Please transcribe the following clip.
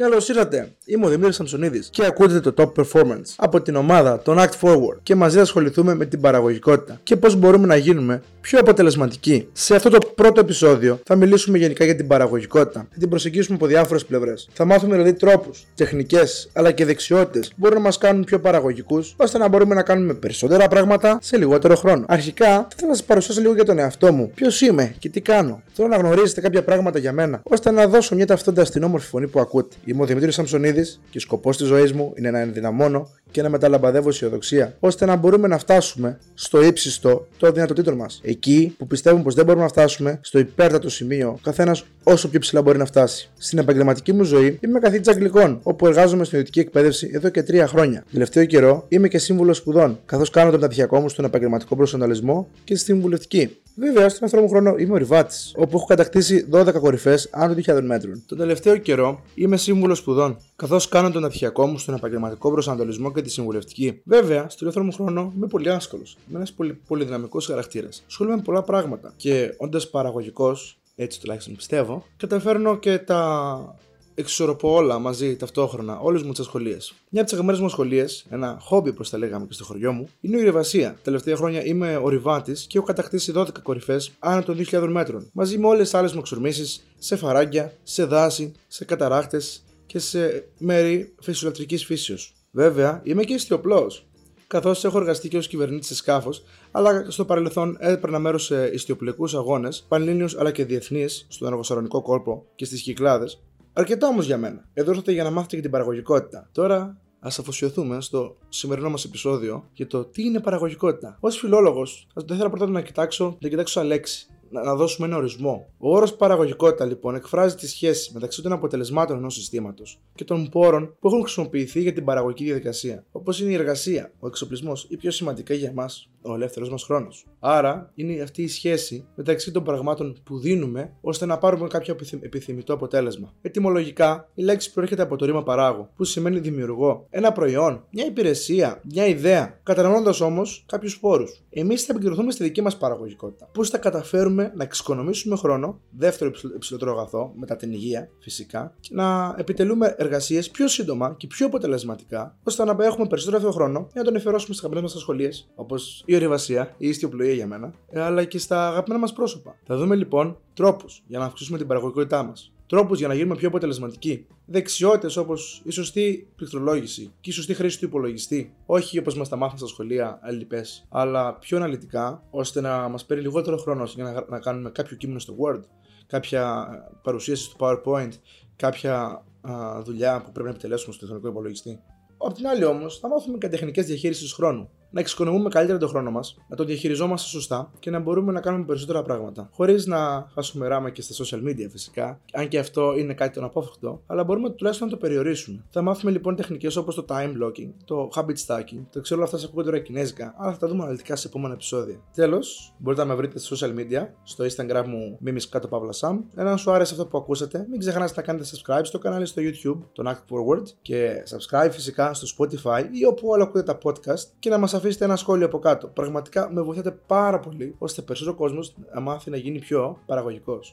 Καλώς ήρθατε. Είμαι ο Δημήτρης Σαμσονίδη και ακούτε το Top Performance από την ομάδα των Act Forward και μαζί ασχοληθούμε με την παραγωγικότητα και πώς μπορούμε να γίνουμε πιο αποτελεσματικοί. Σε αυτό το πρώτο επεισόδιο θα μιλήσουμε γενικά για την παραγωγικότητα και την προσεγγίσουμε από διάφορες πλευρές. Θα μάθουμε δηλαδή τρόπους, τεχνικές αλλά και δεξιότητες που μπορούν να μας κάνουν πιο παραγωγικούς ώστε να μπορούμε να κάνουμε περισσότερα πράγματα σε λιγότερο χρόνο. Αρχικά θα ήθελα να σας παρουσιάσω λίγο για τον εαυτό μου. Ποιος είμαι και τι κάνω. Θέλω να γνωρίζετε κάποια πράγματα για μένα ώστε να δώσω μια ταυτότητα στην όμορφη φωνή που ακούτε. Είμαι ο Δημήτρης Σαμσονίδη και σκοπός της ζωής μου είναι να ενδυναμώνω και να μεταλαμπαδεύω αισιοδοξία, ώστε να μπορούμε να φτάσουμε στο ύψιστο των δυνατοτήτων μας. Εκεί που πιστεύουμε πως δεν μπορούμε να φτάσουμε στο υπέρτατο σημείο, καθένας όσο πιο ψηλά μπορεί να φτάσει. Στην επαγγελματική μου ζωή είμαι καθηγητής Αγγλικών, όπου εργάζομαι στην ιδιωτική εκπαίδευση εδώ και τρία χρόνια. Τελευταίο καιρό είμαι και σύμβουλος σπουδών, καθώς κάνω το μεταπτυχιακό μου στον επαγγελματικό προσανατολισμό και στη συμβουλευτική. Βέβαια, στον ανθρώπινο χρόνο είμαι ο Ριβάτης, όπου έχω κατακτήσει 12 κορυφές άνω των 2.000 μέτρων. Τον τελευταίο καιρό είμαι σύμβουλος σπουδών, καθώς κάνω τον ναυτιακό μου στον επαγγελματικό προσανατολισμό και τη συμβουλευτική. Βέβαια, στον ελεύθερο μου χρόνο είμαι πολύ άσχολο. Είμαι ένας πολύ, πολύ δυναμικός χαρακτήρας. Σχολούμαι με πολλά πράγματα και όντας παραγωγικός, έτσι τουλάχιστον πιστεύω, καταφέρνω και τα εξισορροπώ όλα μαζί ταυτόχρονα, όλες μου τις ασχολίες. Μια από τις αγαπημένες μου ασχολίες, ένα χόμπι όπως τα λέγαμε και στο χωριό μου, είναι η ορειβασία. τελευταία χρόνια είμαι ορειβάτης και έχω κατακτήσει 12 κορυφές άνω των 2.000 μέτρων, μαζί με όλες τις άλλες μου εξορμήσεις σε φαράγγια, σε δάση, σε καταράκτε και σε μέρη φυσιολατρικής φύσεως. Βέβαια, είμαι και ιστιοπλός, καθώς έχω εργαστεί και ως κυβερνήτης σε σκάφος, αλλά στο παρελθόν έπαιρνα μέρος σε ιστιοπλικού αγώνες, πανελλήνιου αλλά και διεθνείς, στον αργοσαρονικό κόλπο και στις Κυκλάδες, Αρκετά όμως για μένα. Εδώ ήρθατε για να μάθετε και την παραγωγικότητα. Τώρα ας αφοσιωθούμε στο σημερινό μας επεισόδιο για το τι είναι παραγωγικότητα. Ω φιλόλογος, θα ήθελα πρώτα να κοιτάξω, να κοιτάξω σαν λέξη να δώσουμε ένα ορισμό. Ο όρος παραγωγικότητα λοιπόν εκφράζει τη σχέση μεταξύ των αποτελεσμάτων ενός συστήματος και των πόρων που έχουν χρησιμοποιηθεί για την παραγωγική διαδικασία, όπως είναι η εργασία, ο εξοπλισμός ή πιο σημαντικά για εμάς, ο ελεύθερος μας χρόνος. Άρα είναι αυτή η σχέση μεταξύ των πραγμάτων που δίνουμε ώστε να πάρουμε κάποιο επιθυμητό αποτέλεσμα. Ετυμολογικά, η λέξη προέρχεται από το ρήμα παράγω, που σημαίνει δημιουργώ ένα προϊόν, μια υπηρεσία, μια ιδέα, καταναλώνοντας όμως κάποιους πόρους. Εμείς θα επικεντρωθούμε στη δική μας παραγωγικότητα. Πώς θα καταφέρουμε να εξοικονομήσουμε χρόνο, δεύτερο υψηλότερο αγαθό, μετά την υγεία φυσικά, και να επιτελούμε εργασίες πιο σύντομα και πιο αποτελεσματικά, ώστε να έχουμε περισσότερο χρόνο για να τον εφερώσουμε στις αγαπημένε μας σχολείε, όπως η ορειβασία, η ιστιοπλοεία για μένα, αλλά και στα αγαπημένα μας πρόσωπα. Θα δούμε λοιπόν τρόπους για να αυξήσουμε την παραγωγικότητά μας. Τρόπους για να γίνουμε πιο αποτελεσματικοί. Δεξιότητες όπως η σωστή πληκτρολόγηση και η σωστή χρήση του υπολογιστή. Όχι όπως μας τα μάθαμε στα σχολεία, αλληλεπέ, αλλά πιο αναλυτικά, ώστε να μας παίρνει λιγότερο χρόνος για να, να κάνουμε κάποιο κείμενο στο Word, κάποια παρουσίαση στο PowerPoint, κάποια α, δουλειά που πρέπει να επιτελέσουμε στο τεχνικό υπολογιστή. Απ' την άλλη όμως, θα μάθουμε και τεχνικές διαχείρισης χρόνου να εξοικονομούμε καλύτερα τον χρόνο μας, να τον διαχειριζόμαστε σωστά και να μπορούμε να κάνουμε περισσότερα πράγματα. Χωρίς να χάσουμε ράμα και στα social media φυσικά, αν και αυτό είναι κάτι το αναπόφευκτο, αλλά μπορούμε τουλάχιστον να το περιορίσουμε. Θα μάθουμε λοιπόν τεχνικές όπως το time blocking, το habit stacking, το ξέρω όλα αυτά σε ακούγονται τώρα κινέζικα, αλλά θα τα δούμε αναλυτικά σε επόμενα επεισόδια. Τέλος, μπορείτε να με βρείτε στα social media, στο Instagram μου Mimi κάτω παύλα Sam. Εάν σου άρεσε αυτό που ακούσατε, μην ξεχνάτε να κάνετε subscribe στο κανάλι στο YouTube, τον Act Forward, και subscribe φυσικά στο Spotify ή όπου άλλο ακούτε τα podcast και να μας αφήσετε ένα σχόλιο από κάτω. Πραγματικά με βοηθάτε πάρα πολύ ώστε περισσότερο κόσμος να μάθει να γίνει πιο παραγωγικός.